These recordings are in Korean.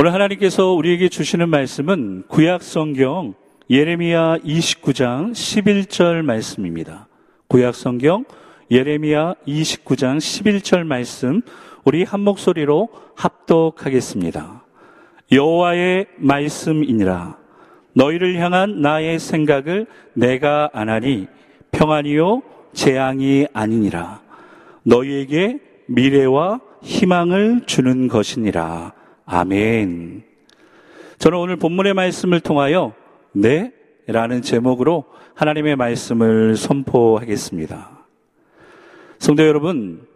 오늘 하나님께서 우리에게 주시는 말씀은 구약 성경 예레미야 29장 11절 말씀입니다. 구약 성경 예레미야 29장 11절 말씀 우리 한 목소리로 합독하겠습니다. 여호와의 말씀이니라 너희를 향한 나의 생각을 내가 안하니 평안이요 재앙이 아니니라 너희에게 미래와 희망을 주는 것이니라 아멘. 저는 오늘 본문의 말씀을 통하여 네? 라는 제목으로 하나님의 말씀을 선포하겠습니다. 성도 여러분,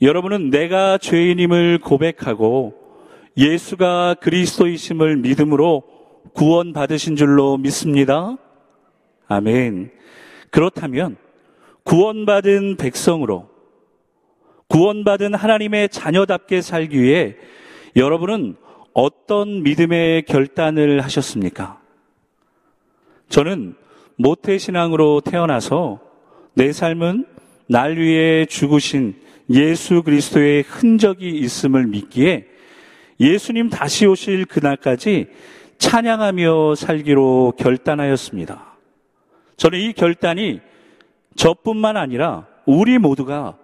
여러분은 내가 죄인임을 고백하고 예수가 그리스도이심을 믿음으로 구원받으신 줄로 믿습니다. 아멘. 그렇다면 구원받은 백성으로 구원받은 하나님의 자녀답게 살기 위해 여러분은 어떤 믿음의 결단을 하셨습니까? 저는 모태신앙으로 태어나서 내 삶은 날 위해 죽으신 예수 그리스도의 흔적이 있음을 믿기에 예수님 다시 오실 그날까지 찬양하며 살기로 결단하였습니다. 저는 이 결단이 저뿐만 아니라 우리 모두가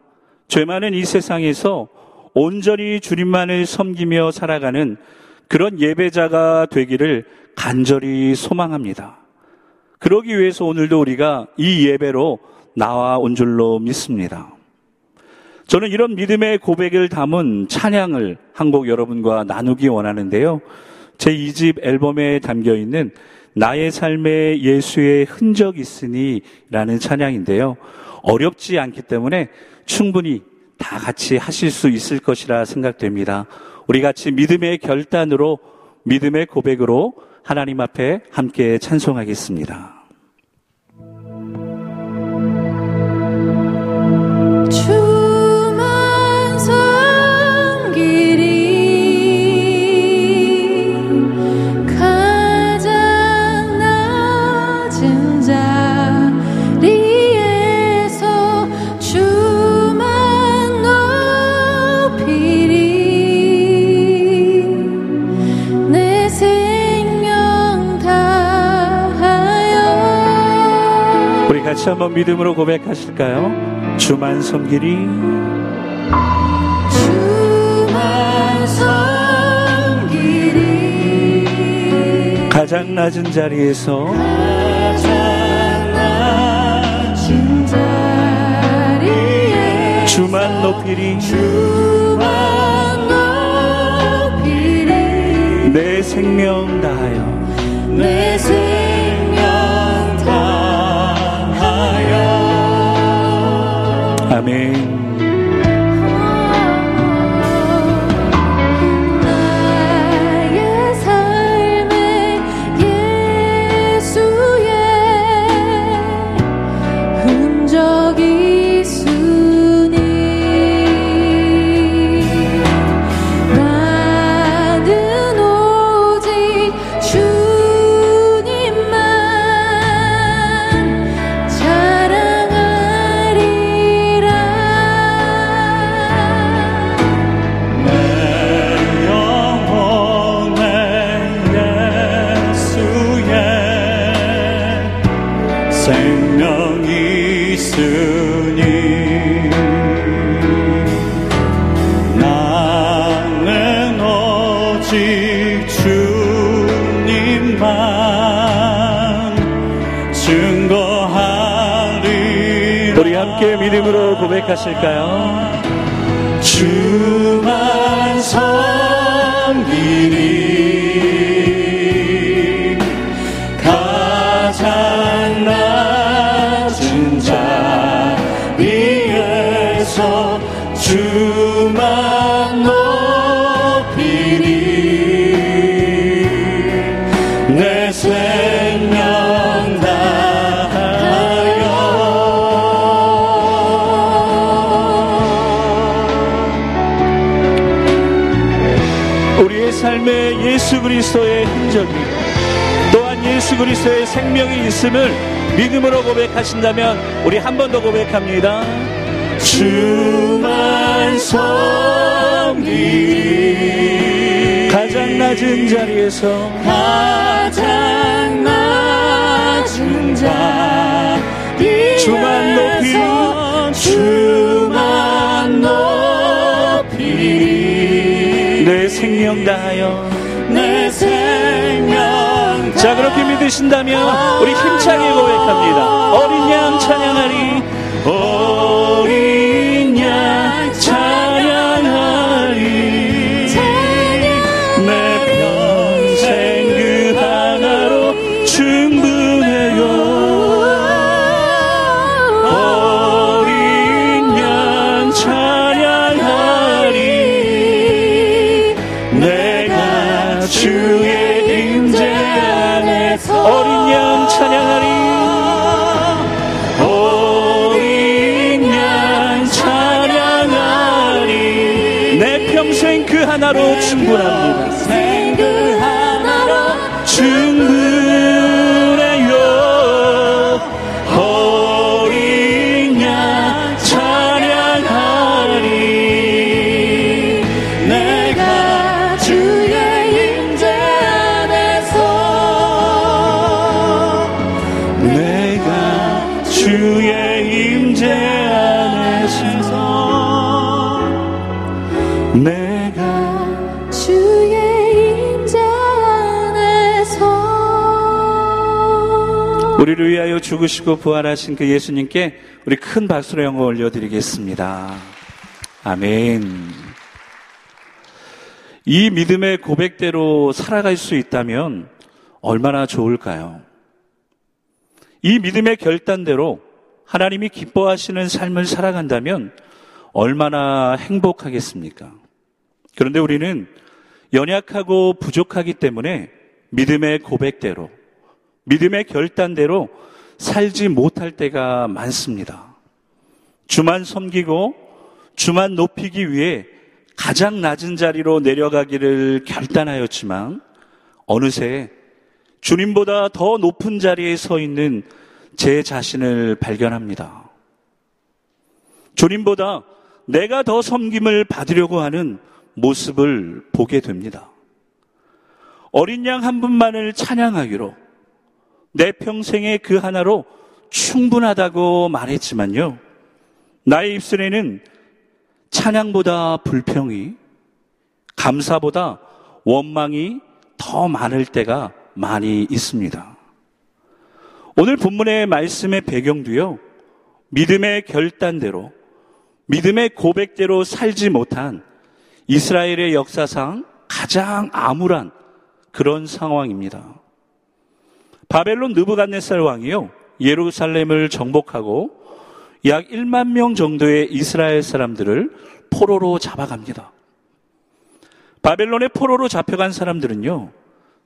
죄 많은 이 세상에서 온전히 주님만을 섬기며 살아가는 그런 예배자가 되기를 간절히 소망합니다. 그러기 위해서 오늘도 우리가 이 예배로 나와 온 줄로 믿습니다. 저는 이런 믿음의 고백을 담은 찬양을 한 곡 여러분과 나누기 원하는데요. 제 2집 앨범에 담겨 있는 나의 삶에 예수의 흔적 있으니 라는 찬양인데요. 어렵지 않기 때문에 충분히 다 같이 하실 수 있을 것이라 생각됩니다. 우리 같이 믿음의 결단으로 믿음의 고백으로 하나님 앞에 함께 찬송하겠습니다. 같이 한번 믿음으로 고백하실까요? 주만 섬기리. 주만 섬기리. 가장 낮은 자리에서 가장 낮은 자리에 주만 높이리. 주만 높이리. 내 생명 다하여 내 생명 Amén. 아멘. 믿음으로 고백하실까요? 주만 섬기리 그리스도의 생명이 있음을 믿음으로 고백하신다면 우리 한 번 더 고백합니다. 주만 섬기. 가장 낮은 자리에서 가장 낮은 자리에서 주만 높이리 주만 높이리 내 생명 다하여 자 그렇게 믿으신다면 우리 힘차게 고백합니다. 어린 양 찬양하리 평생 그 하나로 충분합니다 죽으시고 부활하신 그 예수님께 우리 큰 박수로 영광 올려드리겠습니다. 아멘. 이 믿음의 고백대로 살아갈 수 있다면 얼마나 좋을까요? 이 믿음의 결단대로 하나님이 기뻐하시는 삶을 살아간다면 얼마나 행복하겠습니까? 그런데 우리는 연약하고 부족하기 때문에 믿음의 고백대로, 믿음의 결단대로 살지 못할 때가 많습니다. 주만 섬기고 주만 높이기 위해 가장 낮은 자리로 내려가기를 결단하였지만 어느새 주님보다 더 높은 자리에 서 있는 제 자신을 발견합니다. 주님보다 내가 더 섬김을 받으려고 하는 모습을 보게 됩니다. 어린 양 한 분만을 찬양하기로 내 평생의 그 하나로 충분하다고 말했지만요. 나의 입술에는 찬양보다 불평이, 감사보다 원망이 더 많을 때가 많이 있습니다. 오늘 본문의 말씀의 배경도요, 믿음의 결단대로, 믿음의 고백대로 살지 못한 이스라엘의 역사상 가장 암울한 그런 상황입니다. 바벨론 느부갓네살 왕이요, 예루살렘을 정복하고 약 1만 명 정도의 이스라엘 사람들을 포로로 잡아갑니다. 바벨론의 포로로 잡혀간 사람들은요,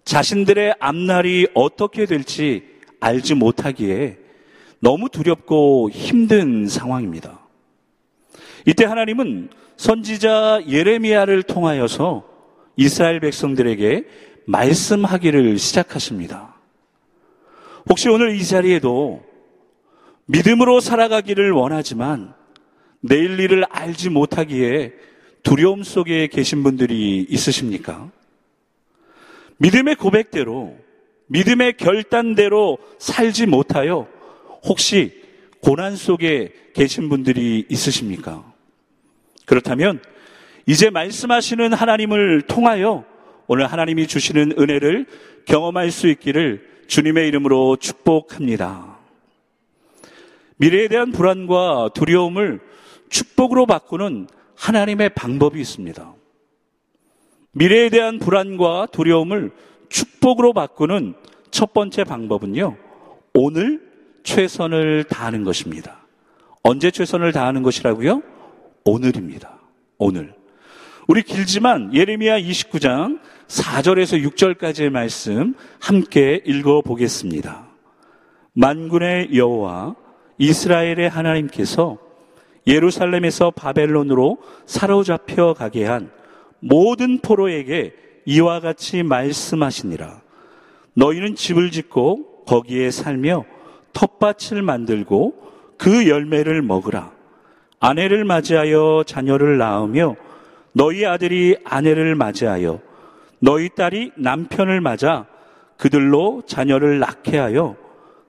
자신들의 앞날이 어떻게 될지 알지 못하기에 너무 두렵고 힘든 상황입니다. 이때 하나님은 선지자 예레미야를 통하여서 이스라엘 백성들에게 말씀하기를 시작하십니다. 혹시 오늘 이 자리에도 믿음으로 살아가기를 원하지만 내일 일을 알지 못하기에 두려움 속에 계신 분들이 있으십니까? 믿음의 고백대로, 믿음의 결단대로 살지 못하여 혹시 고난 속에 계신 분들이 있으십니까? 그렇다면 이제 말씀하시는 하나님을 통하여 오늘 하나님이 주시는 은혜를 경험할 수 있기를 주님의 이름으로 축복합니다. 미래에 대한 불안과 두려움을 축복으로 바꾸는 하나님의 방법이 있습니다. 미래에 대한 불안과 두려움을 축복으로 바꾸는 첫 번째 방법은요, 오늘 최선을 다하는 것입니다. 언제 최선을 다하는 것이라고요? 오늘입니다. 오늘. 우리 길지만 예레미야 29장 4절에서 6절까지의 말씀 함께 읽어 보겠습니다. 만군의 여호와 이스라엘의 하나님께서 예루살렘에서 바벨론으로 사로잡혀 가게 한 모든 포로에게 이와 같이 말씀하시니라. 너희는 집을 짓고 거기에 살며 텃밭을 만들고 그 열매를 먹으라. 아내를 맞이하여 자녀를 낳으며 너희 아들이 아내를 맞이하여 너희 딸이 남편을 맞아 그들로 자녀를 낳게 하여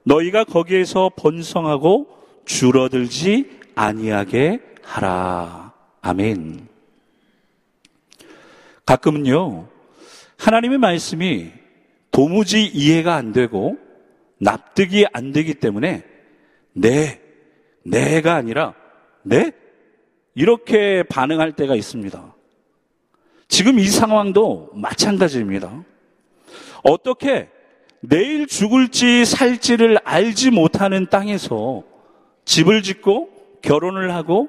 너희가 거기에서 번성하고 줄어들지 아니하게 하라. 아멘. 가끔은요, 하나님의 말씀이 도무지 이해가 안 되고 납득이 안 되기 때문에 네, 내가 아니라 네? 이렇게 반응할 때가 있습니다. 지금 이 상황도 마찬가지입니다. 어떻게 내일 죽을지 살지를 알지 못하는 땅에서 집을 짓고 결혼을 하고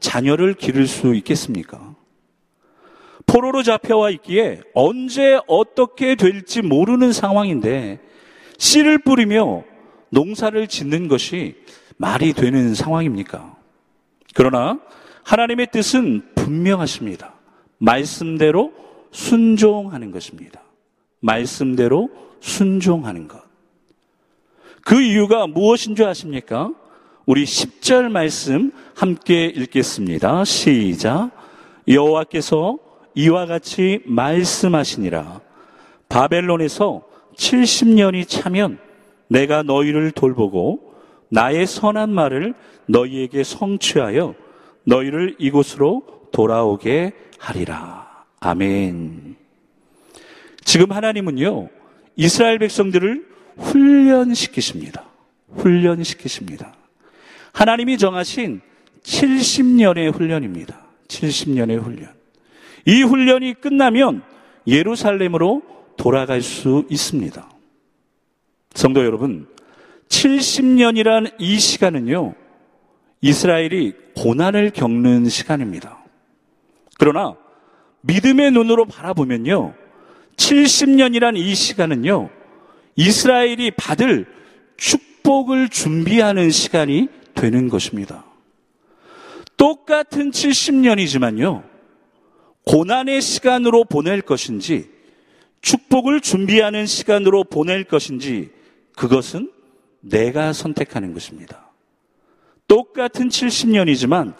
자녀를 기를 수 있겠습니까? 포로로 잡혀와 있기에 언제 어떻게 될지 모르는 상황인데 씨를 뿌리며 농사를 짓는 것이 말이 되는 상황입니까? 그러나 하나님의 뜻은 분명하십니다. 말씀대로 순종하는 것입니다. 말씀대로 순종하는 것. 그 이유가 무엇인 줄 아십니까? 우리 10절 말씀 함께 읽겠습니다. 시작. 여호와께서 이와 같이 말씀하시니라. 바벨론에서 70년이 차면 내가 너희를 돌보고 나의 선한 말을 너희에게 성취하여 너희를 이곳으로 돌아오게 하리라. 아멘. 지금 하나님은요, 이스라엘 백성들을 훈련시키십니다. 훈련시키십니다. 하나님이 정하신 70년의 훈련입니다. 70년의 훈련. 이 훈련이 끝나면 예루살렘으로 돌아갈 수 있습니다. 성도 여러분, 70년이란 이 시간은요, 이스라엘이 고난을 겪는 시간입니다. 그러나 믿음의 눈으로 바라보면요, 70년이란 이 시간은요, 이스라엘이 받을 축복을 준비하는 시간이 되는 것입니다. 똑같은 70년이지만요, 고난의 시간으로 보낼 것인지, 축복을 준비하는 시간으로 보낼 것인지, 그것은 내가 선택하는 것입니다. 똑같은 70년이지만,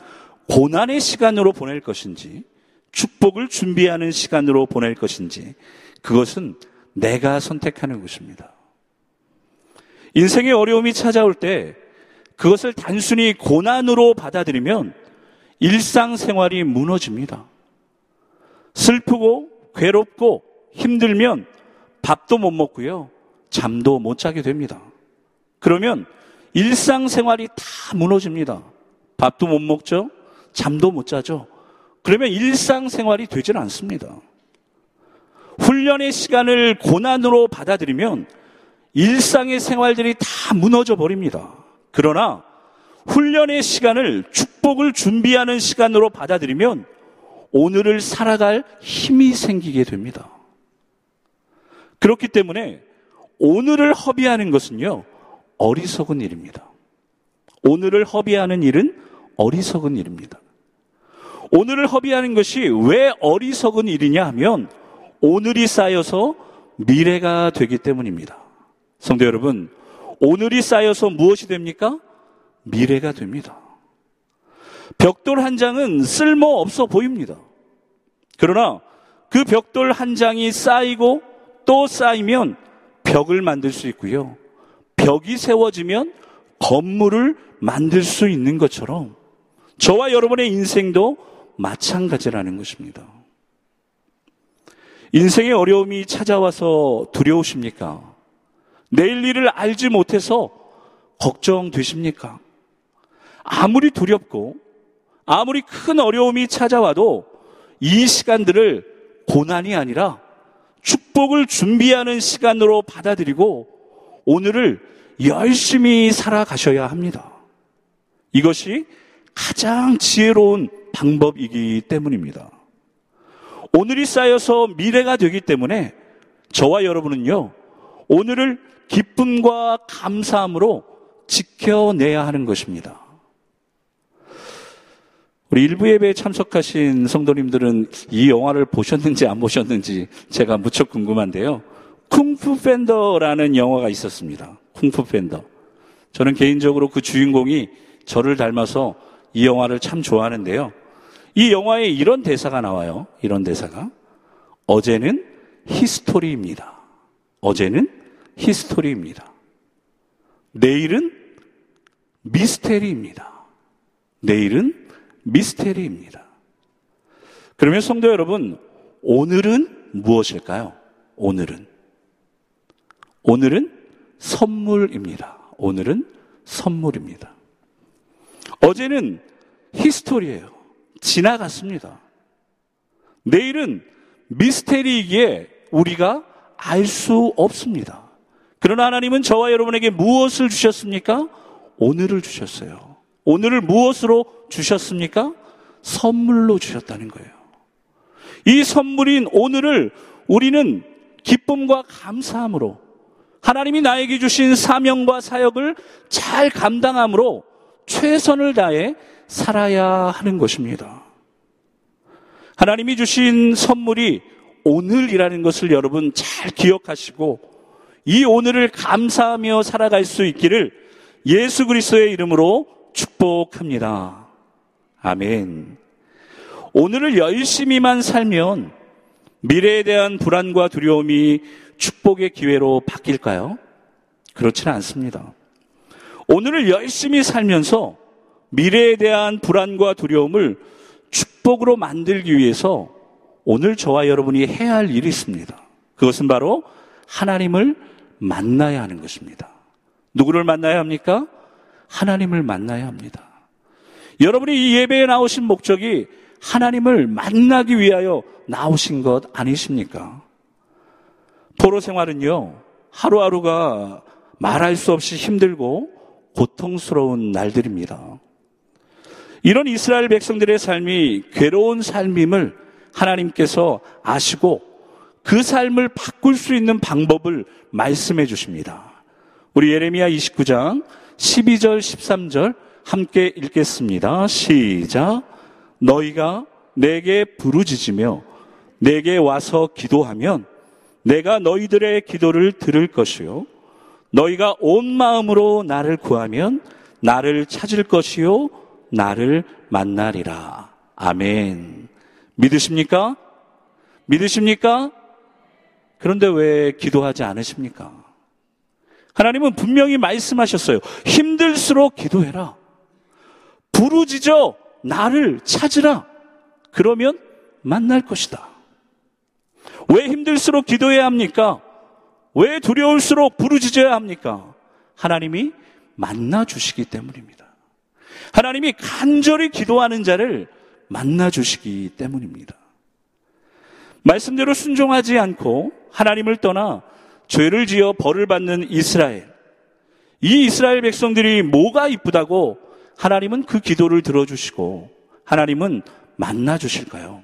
고난의 시간으로 보낼 것인지, 축복을 준비하는 시간으로 보낼 것인지, 그것은 내가 선택하는 것입니다. 인생의 어려움이 찾아올 때 그것을 단순히 고난으로 받아들이면 일상생활이 무너집니다. 슬프고 괴롭고 힘들면 밥도 못 먹고요. 잠도 못 자게 됩니다. 그러면 일상생활이 다 무너집니다. 밥도 못 먹죠? 잠도 못 자죠? 그러면 일상생활이 되질 않습니다. 훈련의 시간을 고난으로 받아들이면 일상의 생활들이 다 무너져 버립니다. 그러나 훈련의 시간을 축복을 준비하는 시간으로 받아들이면 오늘을 살아갈 힘이 생기게 됩니다. 그렇기 때문에 오늘을 허비하는 것은요, 어리석은 일입니다. 오늘을 허비하는 일은 어리석은 일입니다. 오늘을 허비하는 것이 왜 어리석은 일이냐 하면 오늘이 쌓여서 미래가 되기 때문입니다. 성도 여러분, 오늘이 쌓여서 무엇이 됩니까? 미래가 됩니다. 벽돌 한 장은 쓸모 없어 보입니다. 그러나 그 벽돌 한 장이 쌓이고 또 쌓이면 벽을 만들 수 있고요. 벽이 세워지면 건물을 만들 수 있는 것처럼 저와 여러분의 인생도 마찬가지라는 것입니다. 인생의 어려움이 찾아와서 두려우십니까? 내일 일을 알지 못해서 걱정되십니까? 아무리 두렵고 아무리 큰 어려움이 찾아와도 이 시간들을 고난이 아니라 축복을 준비하는 시간으로 받아들이고 오늘을 열심히 살아가셔야 합니다. 이것이 가장 지혜로운 방법이기 때문입니다. 오늘이 쌓여서 미래가 되기 때문에 저와 여러분은요, 오늘을 기쁨과 감사함으로 지켜내야 하는 것입니다. 우리 일부 예배에 참석하신 성도님들은 이 영화를 보셨는지 안 보셨는지 제가 무척 궁금한데요. 쿵푸 팬더라는 영화가 있었습니다. 쿵푸 팬더. 저는 개인적으로 그 주인공이 저를 닮아서 이 영화를 참 좋아하는데요. 이 영화에 이런 대사가 나와요. 이런 대사가. 어제는 히스토리입니다. 어제는 히스토리입니다. 내일은 미스테리입니다. 내일은 미스테리입니다. 그러면 성도 여러분, 오늘은 무엇일까요? 오늘은. 오늘은 선물입니다. 오늘은 선물입니다. 어제는 히스토리예요. 지나갔습니다. 내일은 미스테리이기에 우리가 알 수 없습니다. 그러나 하나님은 저와 여러분에게 무엇을 주셨습니까? 오늘을 주셨어요. 오늘을 무엇으로 주셨습니까? 선물로 주셨다는 거예요. 이 선물인 오늘을 우리는 기쁨과 감사함으로 하나님이 나에게 주신 사명과 사역을 잘 감당함으로 최선을 다해 살아야 하는 것입니다. 하나님이 주신 선물이 오늘이라는 것을 여러분 잘 기억하시고 이 오늘을 감사하며 살아갈 수 있기를 예수 그리스도의 이름으로 축복합니다. 아멘. 오늘을 열심히만 살면 미래에 대한 불안과 두려움이 축복의 기회로 바뀔까요? 그렇지는 않습니다. 오늘을 열심히 살면서 미래에 대한 불안과 두려움을 축복으로 만들기 위해서 오늘 저와 여러분이 해야 할 일이 있습니다. 그것은 바로 하나님을 만나야 하는 것입니다. 누구를 만나야 합니까? 하나님을 만나야 합니다. 여러분이 이 예배에 나오신 목적이 하나님을 만나기 위하여 나오신 것 아니십니까? 포로 생활은요, 하루하루가 말할 수 없이 힘들고 고통스러운 날들입니다. 이런 이스라엘 백성들의 삶이 괴로운 삶임을 하나님께서 아시고 그 삶을 바꿀 수 있는 방법을 말씀해 주십니다. 우리 예레미야 29장 12절 13절 함께 읽겠습니다. 시작. 너희가 내게 부르짖으며 내게 와서 기도하면 내가 너희들의 기도를 들을 것이요. 너희가 온 마음으로 나를 구하면 나를 찾을 것이요. 나를 만나리라. 아멘. 믿으십니까? 믿으십니까? 그런데 왜 기도하지 않으십니까? 하나님은 분명히 말씀하셨어요. 힘들수록 기도해라. 부르짖어 나를 찾으라. 그러면 만날 것이다. 왜 힘들수록 기도해야 합니까? 왜 두려울수록 부르짖어야 합니까? 하나님이 만나 주시기 때문입니다. 하나님이 간절히 기도하는 자를 만나 주시기 때문입니다. 말씀대로 순종하지 않고 하나님을 떠나 죄를 지어 벌을 받는 이스라엘. 이 이스라엘 백성들이 뭐가 이쁘다고 하나님은 그 기도를 들어주시고 하나님은 만나 주실까요?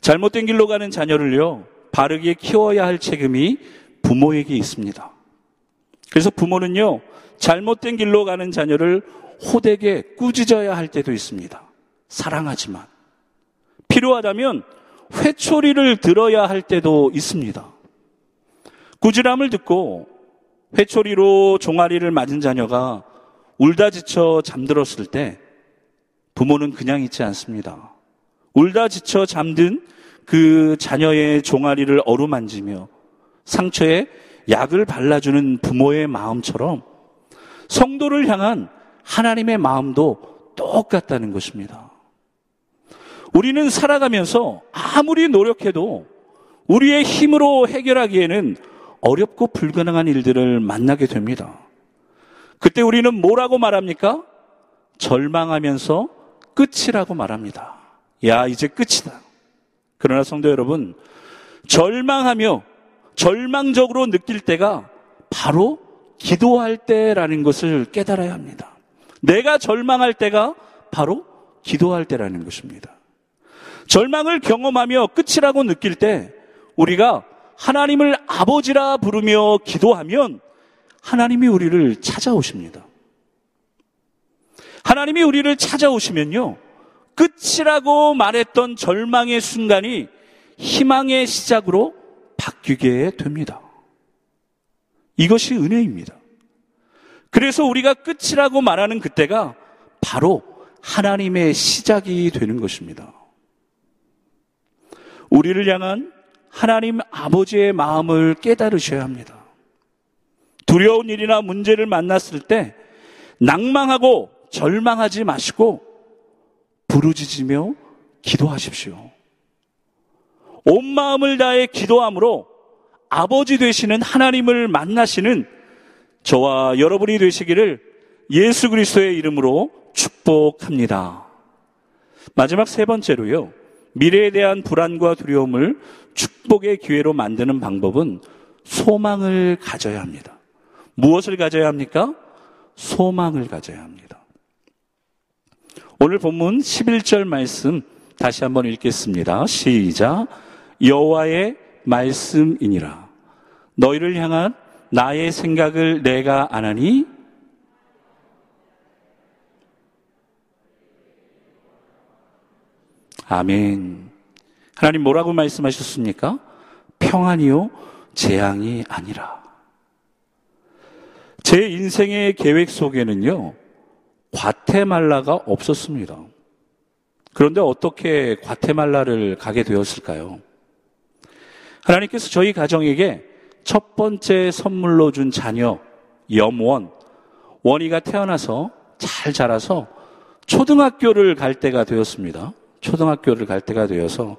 잘못된 길로 가는 자녀를요, 바르게 키워야 할 책임이 부모에게 있습니다. 그래서 부모는요, 잘못된 길로 가는 자녀를 호되게 꾸짖어야 할 때도 있습니다. 사랑하지만. 필요하다면 회초리를 들어야 할 때도 있습니다. 꾸지람을 듣고 회초리로 종아리를 맞은 자녀가 울다 지쳐 잠들었을 때 부모는 그냥 있지 않습니다. 울다 지쳐 잠든 그 자녀의 종아리를 어루만지며 상처에 약을 발라주는 부모의 마음처럼 성도를 향한 하나님의 마음도 똑같다는 것입니다. 우리는 살아가면서 아무리 노력해도 우리의 힘으로 해결하기에는 어렵고 불가능한 일들을 만나게 됩니다. 그때 우리는 뭐라고 말합니까? 절망하면서 끝이라고 말합니다. 야, 이제 끝이다. 그러나 성도 여러분, 절망하며 절망적으로 느낄 때가 바로 기도할 때라는 것을 깨달아야 합니다. 내가 절망할 때가 바로 기도할 때라는 것입니다. 절망을 경험하며 끝이라고 느낄 때 우리가 하나님을 아버지라 부르며 기도하면 하나님이 우리를 찾아오십니다. 하나님이 우리를 찾아오시면요. 끝이라고 말했던 절망의 순간이 희망의 시작으로 바뀌게 됩니다. 이것이 은혜입니다. 그래서 우리가 끝이라고 말하는 그때가 바로 하나님의 시작이 되는 것입니다. 우리를 향한 하나님 아버지의 마음을 깨달으셔야 합니다. 두려운 일이나 문제를 만났을 때 낭망하고 절망하지 마시고 부르짖으며 기도하십시오. 온 마음을 다해 기도함으로 아버지 되시는 하나님을 만나시는 저와 여러분이 되시기를 예수 그리스도의 이름으로 축복합니다. 마지막 세 번째로요. 미래에 대한 불안과 두려움을 축복의 기회로 만드는 방법은 소망을 가져야 합니다. 무엇을 가져야 합니까? 소망을 가져야 합니다. 오늘 본문 11절 말씀 다시 한번 읽겠습니다. 시작. 여호와의 말씀이니라. 너희를 향한 나의 생각을 내가 안하니 아멘. 하나님 뭐라고 말씀하셨습니까? 평안이요, 재앙이 아니라. 제 인생의 계획 속에는요, 과테말라가 없었습니다. 그런데 어떻게 과테말라를 가게 되었을까요? 하나님께서 저희 가정에게 첫 번째 선물로 준 자녀, 염원, 원희가 태어나서 잘 자라서 초등학교를 갈 때가 되었습니다. 초등학교를 갈 때가 되어서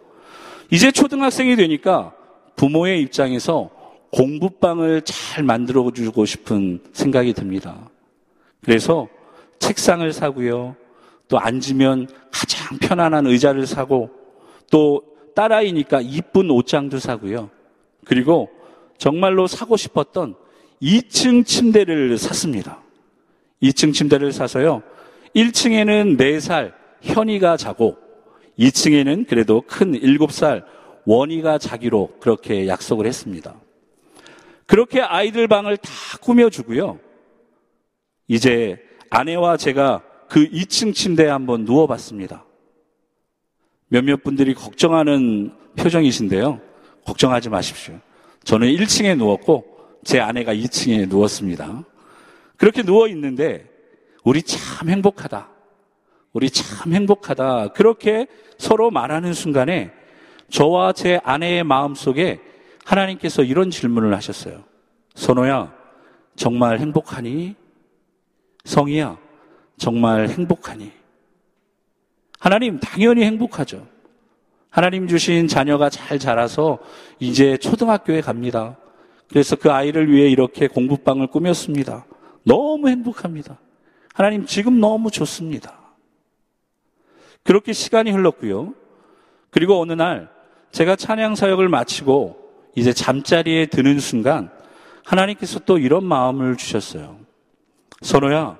이제 초등학생이 되니까 부모의 입장에서 공부방을 잘 만들어 주고 싶은 생각이 듭니다. 그래서 책상을 사고요. 또 앉으면 가장 편안한 의자를 사고 또 딸아이니까 이쁜 옷장도 사고요. 그리고 정말로 사고 싶었던 2층 침대를 샀습니다. 2층 침대를 사서요. 1층에는 4살 현이가 자고 2층에는 그래도 큰 7살 원희가 자기로 그렇게 약속을 했습니다. 그렇게 아이들 방을 다 꾸며주고요. 이제 아내와 제가 그 2층 침대에 한번 누워봤습니다. 몇몇 분들이 걱정하는 표정이신데요. 걱정하지 마십시오. 저는 1층에 누웠고 제 아내가 2층에 누웠습니다. 그렇게 누워 있는데 우리 참 행복하다. 우리 참 행복하다. 그렇게 서로 말하는 순간에 저와 제 아내의 마음 속에 하나님께서 이런 질문을 하셨어요. 선호야, 정말 행복하니? 성이야, 정말 행복하니? 하나님, 당연히 행복하죠. 하나님 주신 자녀가 잘 자라서 이제 초등학교에 갑니다. 그래서 그 아이를 위해 이렇게 공부방을 꾸몄습니다. 너무 행복합니다. 하나님 지금 너무 좋습니다. 그렇게 시간이 흘렀고요. 그리고 어느 날 제가 찬양 사역을 마치고 이제 잠자리에 드는 순간 하나님께서 또 이런 마음을 주셨어요. 선호야,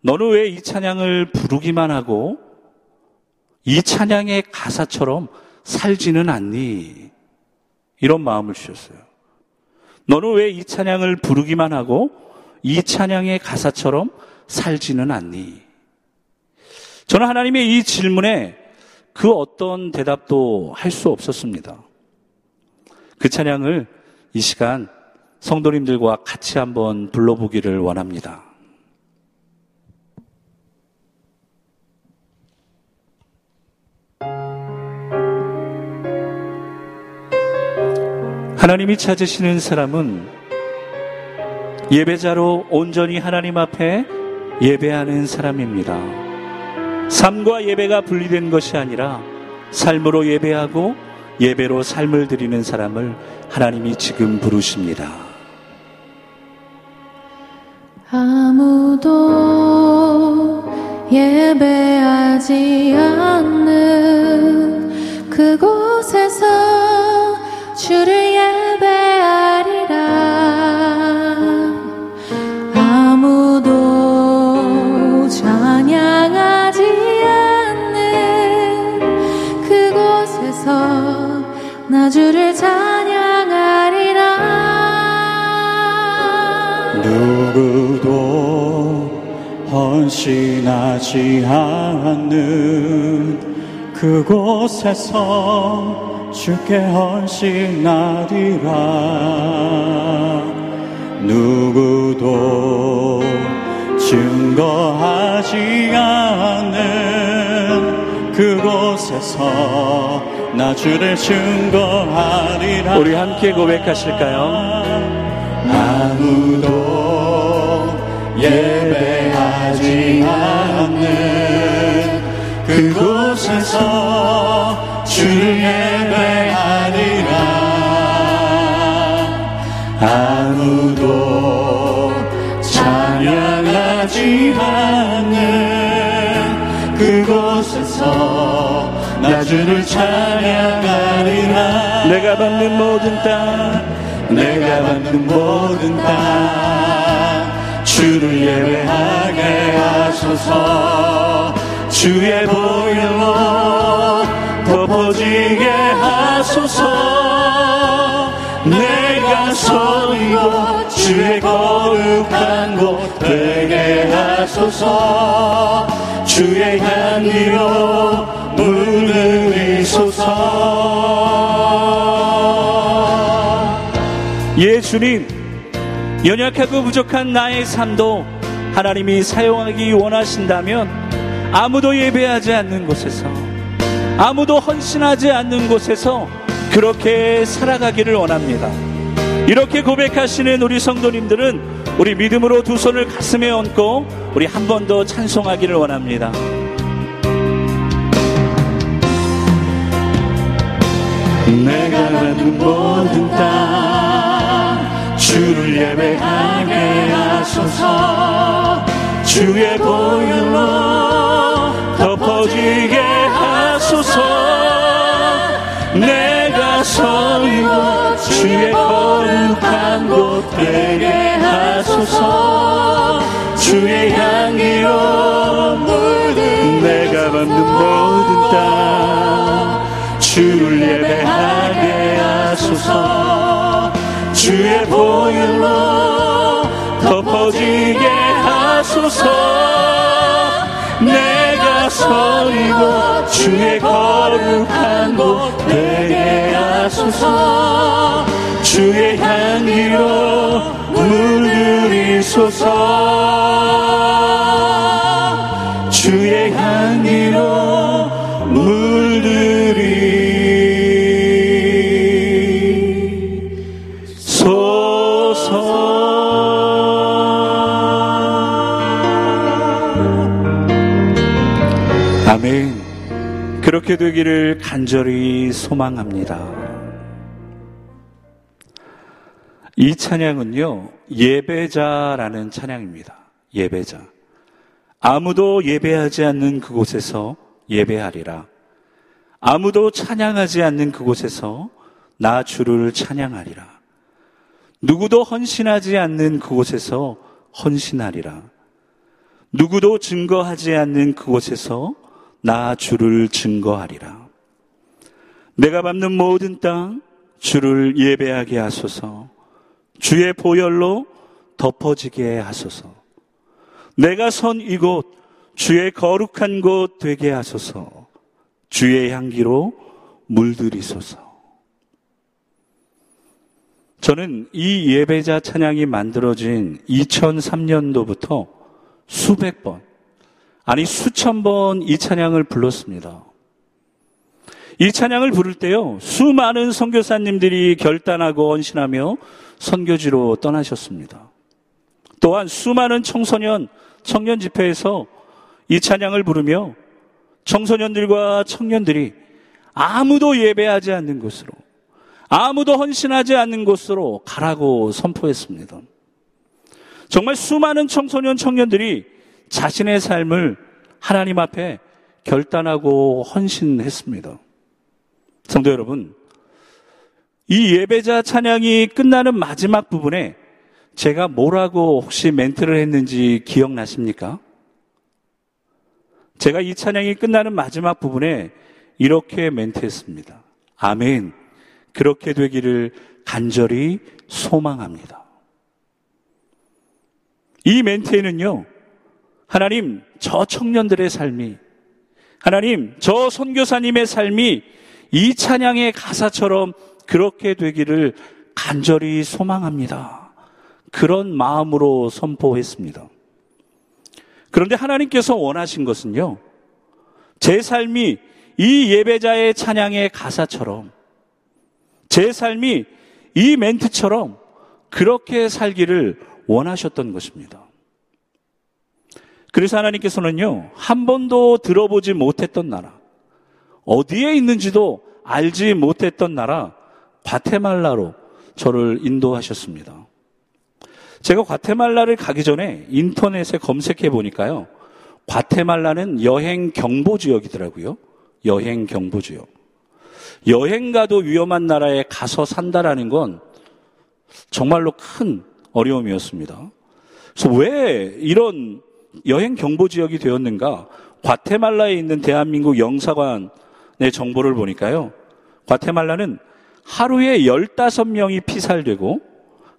너는 왜 이 찬양을 부르기만 하고 이 찬양의 가사처럼 살지는 않니? 이런 마음을 주셨어요. 너는 왜 이 찬양을 부르기만 하고 이 찬양의 가사처럼 살지는 않니? 저는 하나님의 이 질문에 그 어떤 대답도 할 수 없었습니다. 그 찬양을 이 시간 성도님들과 같이 한번 불러보기를 원합니다. 하나님이 찾으시는 사람은 예배자로 온전히 하나님 앞에 예배하는 사람입니다. 삶과 예배가 분리된 것이 아니라 삶으로 예배하고 예배로 삶을 드리는 사람을 하나님이 지금 부르십니다. 아무도 예배하지 않는 그곳에서 주를 헌신하지 않는 그곳에서 주께 헌신하리라 누구도 증거하지 않는 그곳에서 나 주를 증거하리라 우리 함께 고백하실까요? 아무도 예배하지 않는 그곳에서 주를 예배하리라. 아무도 찬양하지 않는 그곳에서 나 주를 찬양하리라. 내가 받는 모든 땅 내가 받는 모든 땅 주를 예배하게 하소서. 주의 보혈로 덮어지게 하소서. 내가 서이고 주의 거룩한 곳 되게 하소서. 주의 향기로 물들이소서. 예 주님 연약하고 부족한 나의 삶도 하나님이 사용하기 원하신다면 아무도 예배하지 않는 곳에서 아무도 헌신하지 않는 곳에서 그렇게 살아가기를 원합니다. 이렇게 고백하시는 우리 성도님들은 우리 믿음으로 두 손을 가슴에 얹고 우리 한 번 더 찬송하기를 원합니다. 내가 받는 모든 땅 주를 예배하게 하소서. 주의 보혈로 덮어지게 하소서. 내가 서이고 주의 거룩한 곳 되게 하소서. 주의 향기로 물든 내가 받는 모든 땅 주를 예배하게 하소서 주의 보혈로 덮어지게 하소서. 내가 서이고 주의 거룩한 곳 되게 하소서. 주의 향기로 물들이소서. 주의 향기로 물들이소서 그렇게 되기를 간절히 소망합니다. 이 찬양은요, 예배자라는 찬양입니다. 예배자. 아무도 예배하지 않는 그곳에서 예배하리라. 아무도 찬양하지 않는 그곳에서 나 주를 찬양하리라. 누구도 헌신하지 않는 그곳에서 헌신하리라. 누구도 증거하지 않는 그곳에서 나 주를 증거하리라. 내가 밟는 모든 땅 주를 예배하게 하소서. 주의 보혈로 덮어지게 하소서. 내가 선 이곳 주의 거룩한 곳 되게 하소서. 주의 향기로 물들이소서. 저는 이 예배자 찬양이 만들어진 2003년도부터 수백 번, 아니 수천 번 이 찬양을 불렀습니다. 이 찬양을 부를 때요, 수많은 선교사님들이 결단하고 헌신하며 선교지로 떠나셨습니다. 또한 수많은 청소년, 청년 집회에서 이 찬양을 부르며 청소년들과 청년들이 아무도 예배하지 않는 곳으로, 아무도 헌신하지 않는 곳으로 가라고 선포했습니다. 정말 수많은 청소년, 청년들이 자신의 삶을 하나님 앞에 결단하고 헌신했습니다. 성도 여러분, 이 예배자 찬양이 끝나는 마지막 부분에 제가 뭐라고 혹시 멘트를 했는지 기억나십니까? 제가 이 찬양이 끝나는 마지막 부분에 이렇게 멘트했습니다. 아멘. 그렇게 되기를 간절히 소망합니다. 이 멘트에는요, 하나님, 저 청년들의 삶이, 하나님, 저 선교사님의 삶이 이 찬양의 가사처럼 그렇게 되기를 간절히 소망합니다. 그런 마음으로 선포했습니다. 그런데 하나님께서 원하신 것은요, 제 삶이 이 예배자의 찬양의 가사처럼 제 삶이 이 멘트처럼 그렇게 살기를 원하셨던 것입니다. 그래서 하나님께서는요, 한 번도 들어보지 못했던 나라, 어디에 있는지도 알지 못했던 나라, 과테말라로 저를 인도하셨습니다. 제가 과테말라를 가기 전에 인터넷에 검색해 보니까요, 과테말라는 여행 경보 지역이더라고요. 여행 경보 지역. 여행 가도 위험한 나라에 가서 산다라는 건 정말로 큰 어려움이었습니다. 그래서 왜 이런 여행 경보 지역이 되었는가? 과테말라에 있는 대한민국 영사관의 정보를 보니까요. 과테말라는 하루에 15명이 피살되고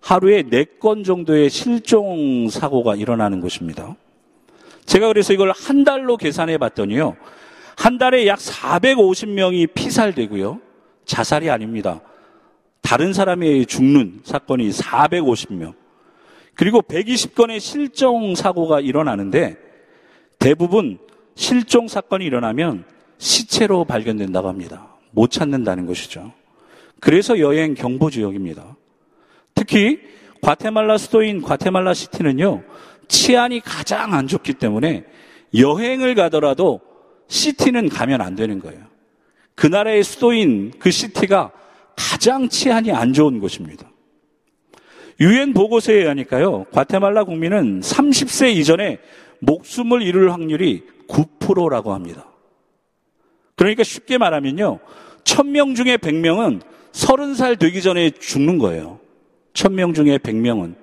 하루에 4건 정도의 실종 사고가 일어나는 곳입니다. 제가 그래서 이걸 한 달로 계산해 봤더니요. 한 달에 약 450명이 피살되고요. 자살이 아닙니다. 다른 사람이 죽는 사건이 450명. 그리고 120건의 실종 사고가 일어나는데 대부분 실종 사건이 일어나면 시체로 발견된다고 합니다. 못 찾는다는 것이죠. 그래서 여행 경보 지역입니다. 특히 과테말라 수도인 과테말라 시티는요, 치안이 가장 안 좋기 때문에 여행을 가더라도 시티는 가면 안 되는 거예요. 그 나라의 수도인 그 시티가 가장 치안이 안 좋은 곳입니다. 유엔 보고서에 의하니까요, 과테말라 국민은 30세 이전에 목숨을 잃을 확률이 9%라고 합니다. 그러니까 쉽게 말하면요, 1000명 중에 100명은 30살 되기 전에 죽는 거예요. 1000명 중에 100명은.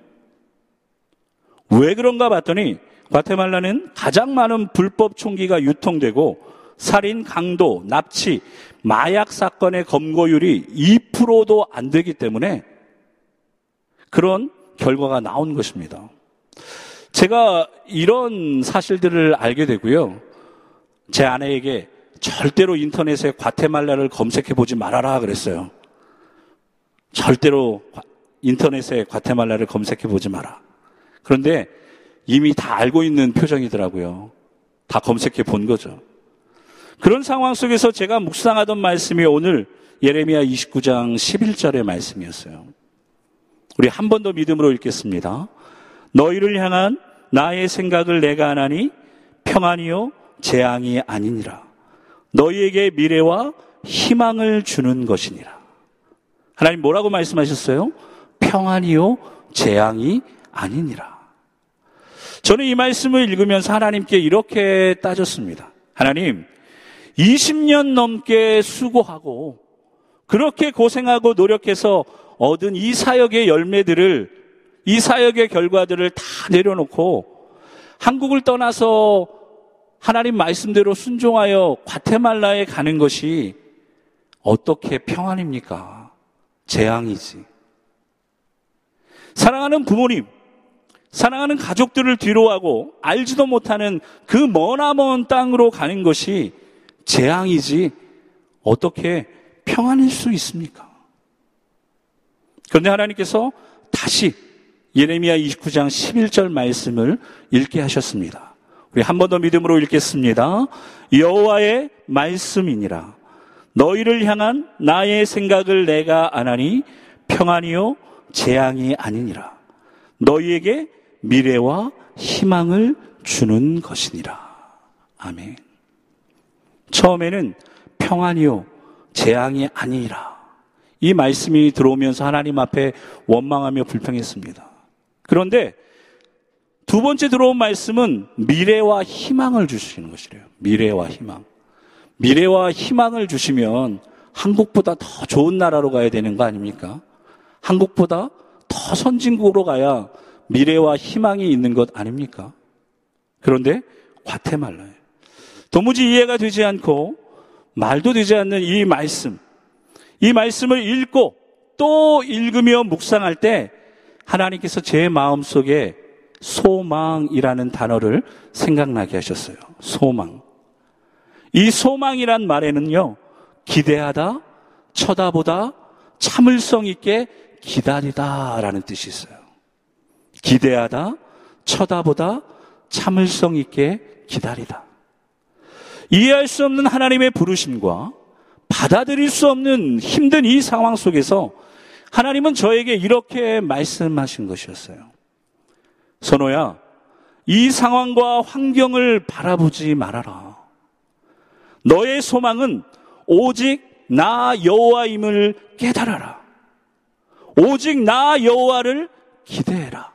왜 그런가 봤더니 과테말라는 가장 많은 불법 총기가 유통되고 살인, 강도, 납치, 마약 사건의 검거율이 2%도 안 되기 때문에 그런 결과가 나온 것입니다. 제가 이런 사실들을 알게 되고요. 제 아내에게 절대로 인터넷에 과테말라를 검색해 보지 말아라 그랬어요. 절대로 인터넷에 과테말라를 검색해 보지 마라. 그런데 이미 다 알고 있는 표정이더라고요. 다 검색해 본 거죠. 그런 상황 속에서 제가 묵상하던 말씀이 오늘 예레미야 29장 11절의 말씀이었어요. 우리 한 번 더 믿음으로 읽겠습니다. 너희를 향한 나의 생각을 내가 하나니 평안이요 재앙이 아니니라. 너희에게 미래와 희망을 주는 것이니라. 하나님 뭐라고 말씀하셨어요? 평안이요 재앙이 아니니라. 저는 이 말씀을 읽으면서 하나님께 이렇게 따졌습니다. 하나님, 20년 넘게 수고하고 그렇게 고생하고 노력해서 얻은 이 사역의 열매들을 이 사역의 결과들을 다 내려놓고 한국을 떠나서 하나님 말씀대로 순종하여 과테말라에 가는 것이 어떻게 평안입니까? 재앙이지. 사랑하는 부모님, 사랑하는 가족들을 뒤로하고 알지도 못하는 그 머나먼 땅으로 가는 것이 재앙이지 어떻게 평안일 수 있습니까? 그런데 하나님께서 다시 예레미야 29장 11절 말씀을 읽게 하셨습니다. 우리 한 번 더 믿음으로 읽겠습니다. 여호와의 말씀이니라. 너희를 향한 나의 생각을 내가 아나니 평안이요 재앙이 아니니라. 너희에게 미래와 희망을 주는 것이니라. 아멘. 처음에는 평안이요, 재앙이 아니라. 이 말씀이 들어오면서 하나님 앞에 원망하며 불평했습니다. 그런데 두 번째 들어온 말씀은 미래와 희망을 주시는 것이래요. 미래와 희망. 미래와 희망을 주시면 한국보다 더 좋은 나라로 가야 되는 거 아닙니까? 한국보다 더 선진국으로 가야 미래와 희망이 있는 것 아닙니까? 그런데 과테말라에 도무지 이해가 되지 않고 말도 되지 않는 이 말씀, 이 말씀을 읽고 또 읽으며 묵상할 때 하나님께서 제 마음 속에 소망이라는 단어를 생각나게 하셨어요. 소망. 이 소망이란 말에는요, 기대하다, 쳐다보다, 참을성 있게 기다리다 라는 뜻이 있어요. 기대하다, 쳐다보다, 참을성 있게 기다리다. 이해할 수 없는 하나님의 부르심과 받아들일 수 없는 힘든 이 상황 속에서 하나님은 저에게 이렇게 말씀하신 것이었어요. 선호야, 이 상황과 환경을 바라보지 말아라. 너의 소망은 오직 나 여호와임을 깨달아라. 오직 나 여호와를 기대해라.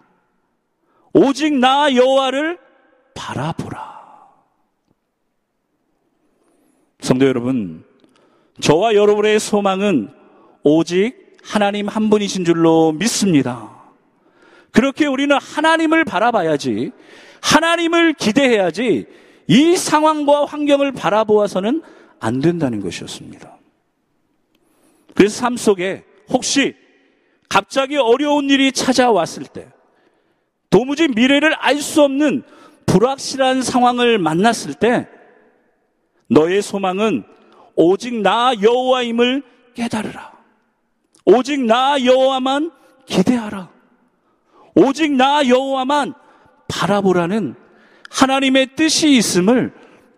오직 나 여호와를 바라보라. 성도 여러분, 저와 여러분의 소망은 오직 하나님 한 분이신 줄로 믿습니다. 그렇게 우리는 하나님을 바라봐야지, 하나님을 기대해야지, 이 상황과 환경을 바라보아서는 안 된다는 것이었습니다. 그래서 삶 속에 혹시 갑자기 어려운 일이 찾아왔을 때, 도무지 미래를 알 수 없는 불확실한 상황을 만났을 때, 너의 소망은 오직 나 여호와임을 깨달으라. 오직 나 여호와만 기대하라. 오직 나 여호와만 바라보라는 하나님의 뜻이 있음을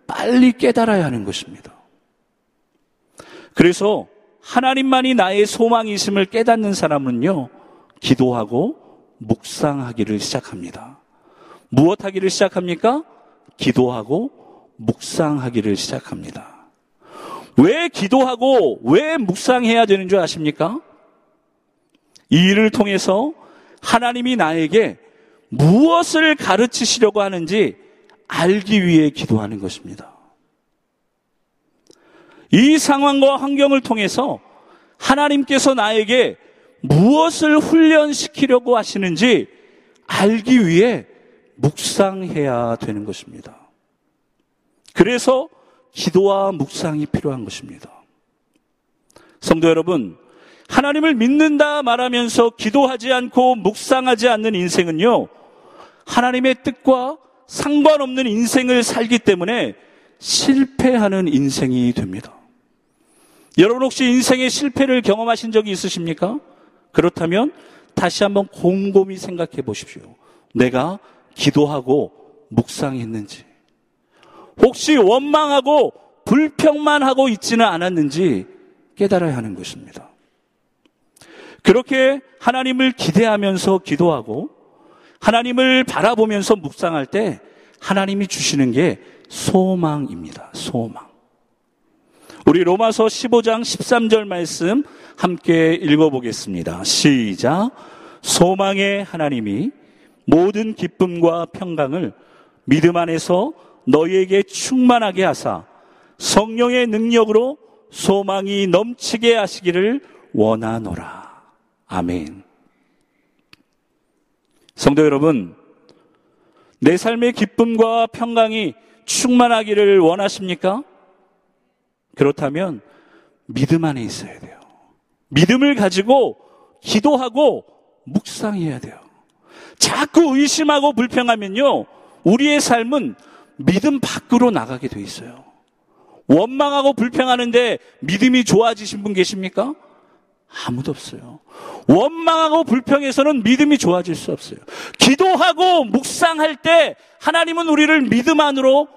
빨리 깨달아야 하는 것입니다. 그래서 하나님만이 나의 소망이심을 깨닫는 사람은요, 기도하고 묵상하기를 시작합니다. 무엇 하기를 시작합니까? 기도하고 묵상하기를 시작합니다. 왜 기도하고 왜 묵상해야 되는 줄 아십니까? 이 일을 통해서 하나님이 나에게 무엇을 가르치시려고 하는지 알기 위해 기도하는 것입니다. 이 상황과 환경을 통해서 하나님께서 나에게 무엇을 훈련시키려고 하시는지 알기 위해 묵상해야 되는 것입니다. 그래서 기도와 묵상이 필요한 것입니다. 성도 여러분, 하나님을 믿는다 말하면서 기도하지 않고 묵상하지 않는 인생은요, 하나님의 뜻과 상관없는 인생을 살기 때문에 실패하는 인생이 됩니다. 여러분 혹시 인생의 실패를 경험하신 적이 있으십니까? 그렇다면 다시 한번 곰곰이 생각해 보십시오. 내가 기도하고 묵상했는지. 혹시 원망하고 불평만 하고 있지는 않았는지 깨달아야 하는 것입니다. 그렇게 하나님을 기대하면서 기도하고 하나님을 바라보면서 묵상할 때 하나님이 주시는 게 소망입니다. 소망. 우리 로마서 15장 13절 말씀 함께 읽어보겠습니다. 시작. 소망의 하나님이 모든 기쁨과 평강을 믿음 안에서 너희에게 충만하게 하사 성령의 능력으로 소망이 넘치게 하시기를 원하노라. 아멘. 성도 여러분, 내 삶의 기쁨과 평강이 충만하기를 원하십니까? 그렇다면 믿음 안에 있어야 돼요. 믿음을 가지고 기도하고 묵상해야 돼요. 자꾸 의심하고 불평하면요, 우리의 삶은 믿음 밖으로 나가게 돼 있어요. 원망하고 불평하는데 믿음이 좋아지신 분 계십니까? 아무도 없어요. 원망하고 불평해서는 믿음이 좋아질 수 없어요. 기도하고 묵상할 때 하나님은 우리를 믿음 안으로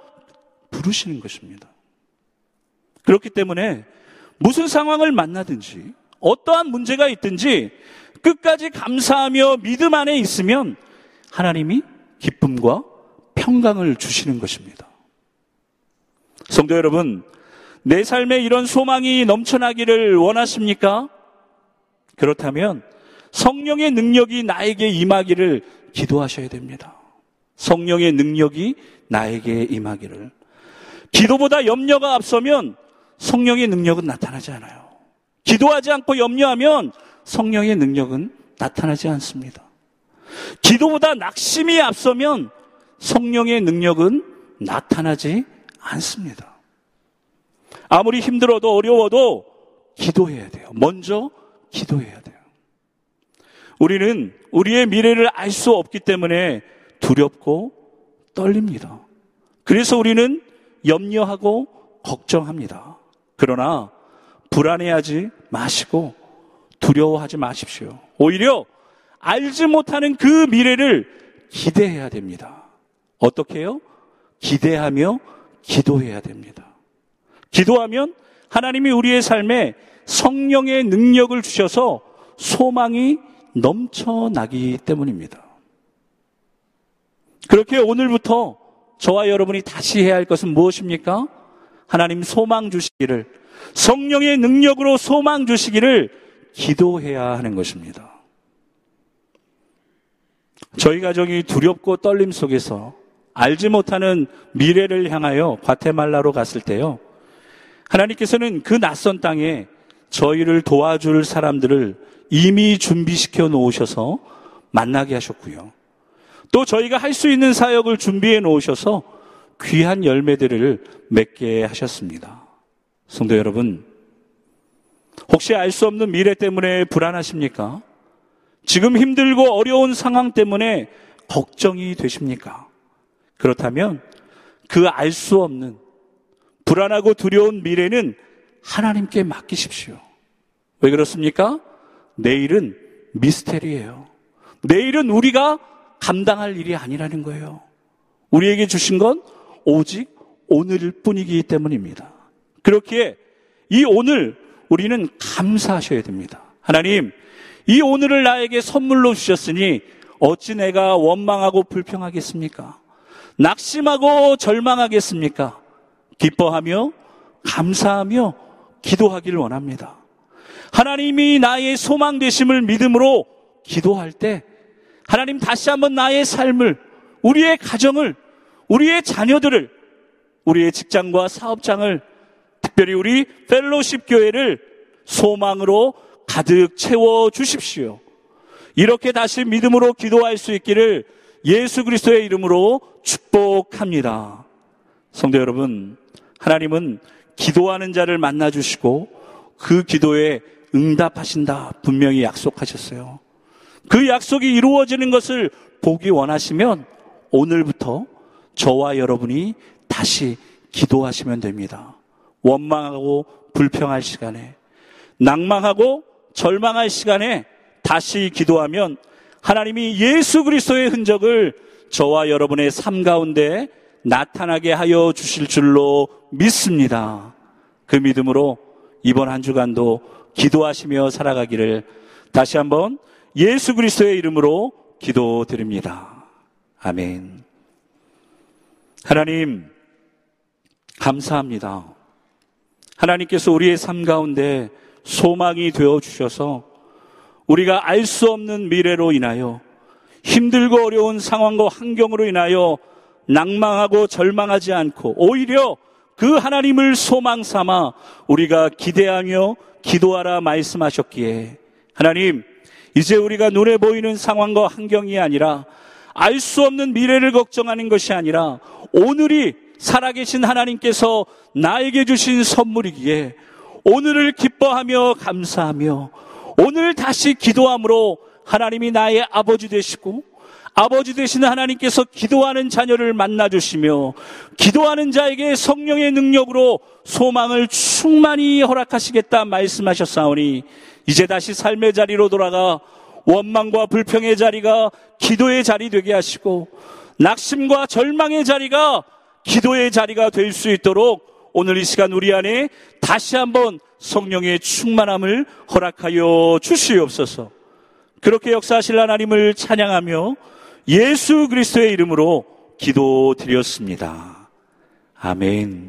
부르시는 것입니다. 그렇기 때문에 무슨 상황을 만나든지 어떠한 문제가 있든지 끝까지 감사하며 믿음 안에 있으면 하나님이 기쁨과 평강을 주시는 것입니다. 성도 여러분, 내 삶에 이런 소망이 넘쳐나기를 원하십니까? 그렇다면 성령의 능력이 나에게 임하기를 기도하셔야 됩니다. 성령의 능력이 나에게 임하기를. 기도보다 염려가 앞서면 성령의 능력은 나타나지 않아요. 기도하지 않고 염려하면 성령의 능력은 나타나지 않습니다. 기도보다 낙심이 앞서면 성령의 능력은 나타나지 않습니다. 아무리 힘들어도 어려워도 기도해야 돼요. 먼저 기도해야 돼요. 우리는 우리의 미래를 알 수 없기 때문에 두렵고 떨립니다. 그래서 우리는 염려하고 걱정합니다. 그러나 불안해하지 마시고 두려워하지 마십시오. 오히려 알지 못하는 그 미래를 기대해야 됩니다. 어떻게 해요? 기대하며 기도해야 됩니다. 기도하면 하나님이 우리의 삶에 성령의 능력을 주셔서 소망이 넘쳐나기 때문입니다. 그렇게 오늘부터 저와 여러분이 다시 해야 할 것은 무엇입니까? 하나님 소망 주시기를, 성령의 능력으로 소망 주시기를 기도해야 하는 것입니다. 저희 가정이 두렵고 떨림 속에서 알지 못하는 미래를 향하여 과테말라로 갔을 때요. 하나님께서는 그 낯선 땅에 저희를 도와줄 사람들을 이미 준비시켜 놓으셔서 만나게 하셨고요. 또 저희가 할 수 있는 사역을 준비해 놓으셔서 귀한 열매들을 맺게 하셨습니다. 성도 여러분, 혹시 알 수 없는 미래 때문에 불안하십니까? 지금 힘들고 어려운 상황 때문에 걱정이 되십니까? 그렇다면 그 알 수 없는 불안하고 두려운 미래는 하나님께 맡기십시오. 왜 그렇습니까? 내일은 미스테리예요. 내일은 우리가 감당할 일이 아니라는 거예요. 우리에게 주신 건 오직 오늘 뿐이기 때문입니다. 그렇기에 이 오늘 우리는 감사하셔야 됩니다. 하나님, 이 오늘을 나에게 선물로 주셨으니 어찌 내가 원망하고 불평하겠습니까? 낙심하고 절망하겠습니까? 기뻐하며 감사하며 기도하기를 원합니다. 하나님이 나의 소망 되심을 믿음으로 기도할 때 하나님 다시 한번 나의 삶을 우리의 가정을 우리의 자녀들을 우리의 직장과 사업장을 특별히 우리 펠로십 교회를 소망으로 가득 채워 주십시오. 이렇게 다시 믿음으로 기도할 수 있기를 예수 그리스도의 이름으로 축복합니다. 성도 여러분, 하나님은 기도하는 자를 만나 주시고 그 기도에 응답하신다 분명히 약속하셨어요. 그 약속이 이루어지는 것을 보기 원하시면 오늘부터 저와 여러분이 다시 기도하시면 됩니다. 원망하고 불평할 시간에, 낭망하고 절망할 시간에 다시 기도하면 하나님이 예수 그리스도의 흔적을 저와 여러분의 삶 가운데 나타나게 하여 주실 줄로 믿습니다. 그 믿음으로 이번 한 주간도 기도하시며 살아가기를 다시 한번 예수 그리스도의 이름으로 기도드립니다. 아멘. 하나님, 감사합니다. 하나님께서 우리의 삶 가운데 소망이 되어 주셔서 우리가 알 수 없는 미래로 인하여 힘들고 어려운 상황과 환경으로 인하여 낭망하고 절망하지 않고 오히려 그 하나님을 소망 삼아 우리가 기대하며 기도하라 말씀하셨기에 하나님 이제 우리가 눈에 보이는 상황과 환경이 아니라 알 수 없는 미래를 걱정하는 것이 아니라 오늘이 살아계신 하나님께서 나에게 주신 선물이기에 오늘을 기뻐하며 감사하며 오늘 다시 기도함으로 하나님이 나의 아버지 되시고 아버지 되시는 하나님께서 기도하는 자녀를 만나 주시며 기도하는 자에게 성령의 능력으로 소망을 충만히 허락하시겠다 말씀하셨사오니 이제 다시 삶의 자리로 돌아가 원망과 불평의 자리가 기도의 자리 되게 하시고 낙심과 절망의 자리가 기도의 자리가 될 수 있도록 오늘 이 시간 우리 안에 다시 한번 성령의 충만함을 허락하여 주시옵소서. 그렇게 역사하실 하나님을 찬양하며 예수 그리스도의 이름으로 기도드렸습니다. 아멘.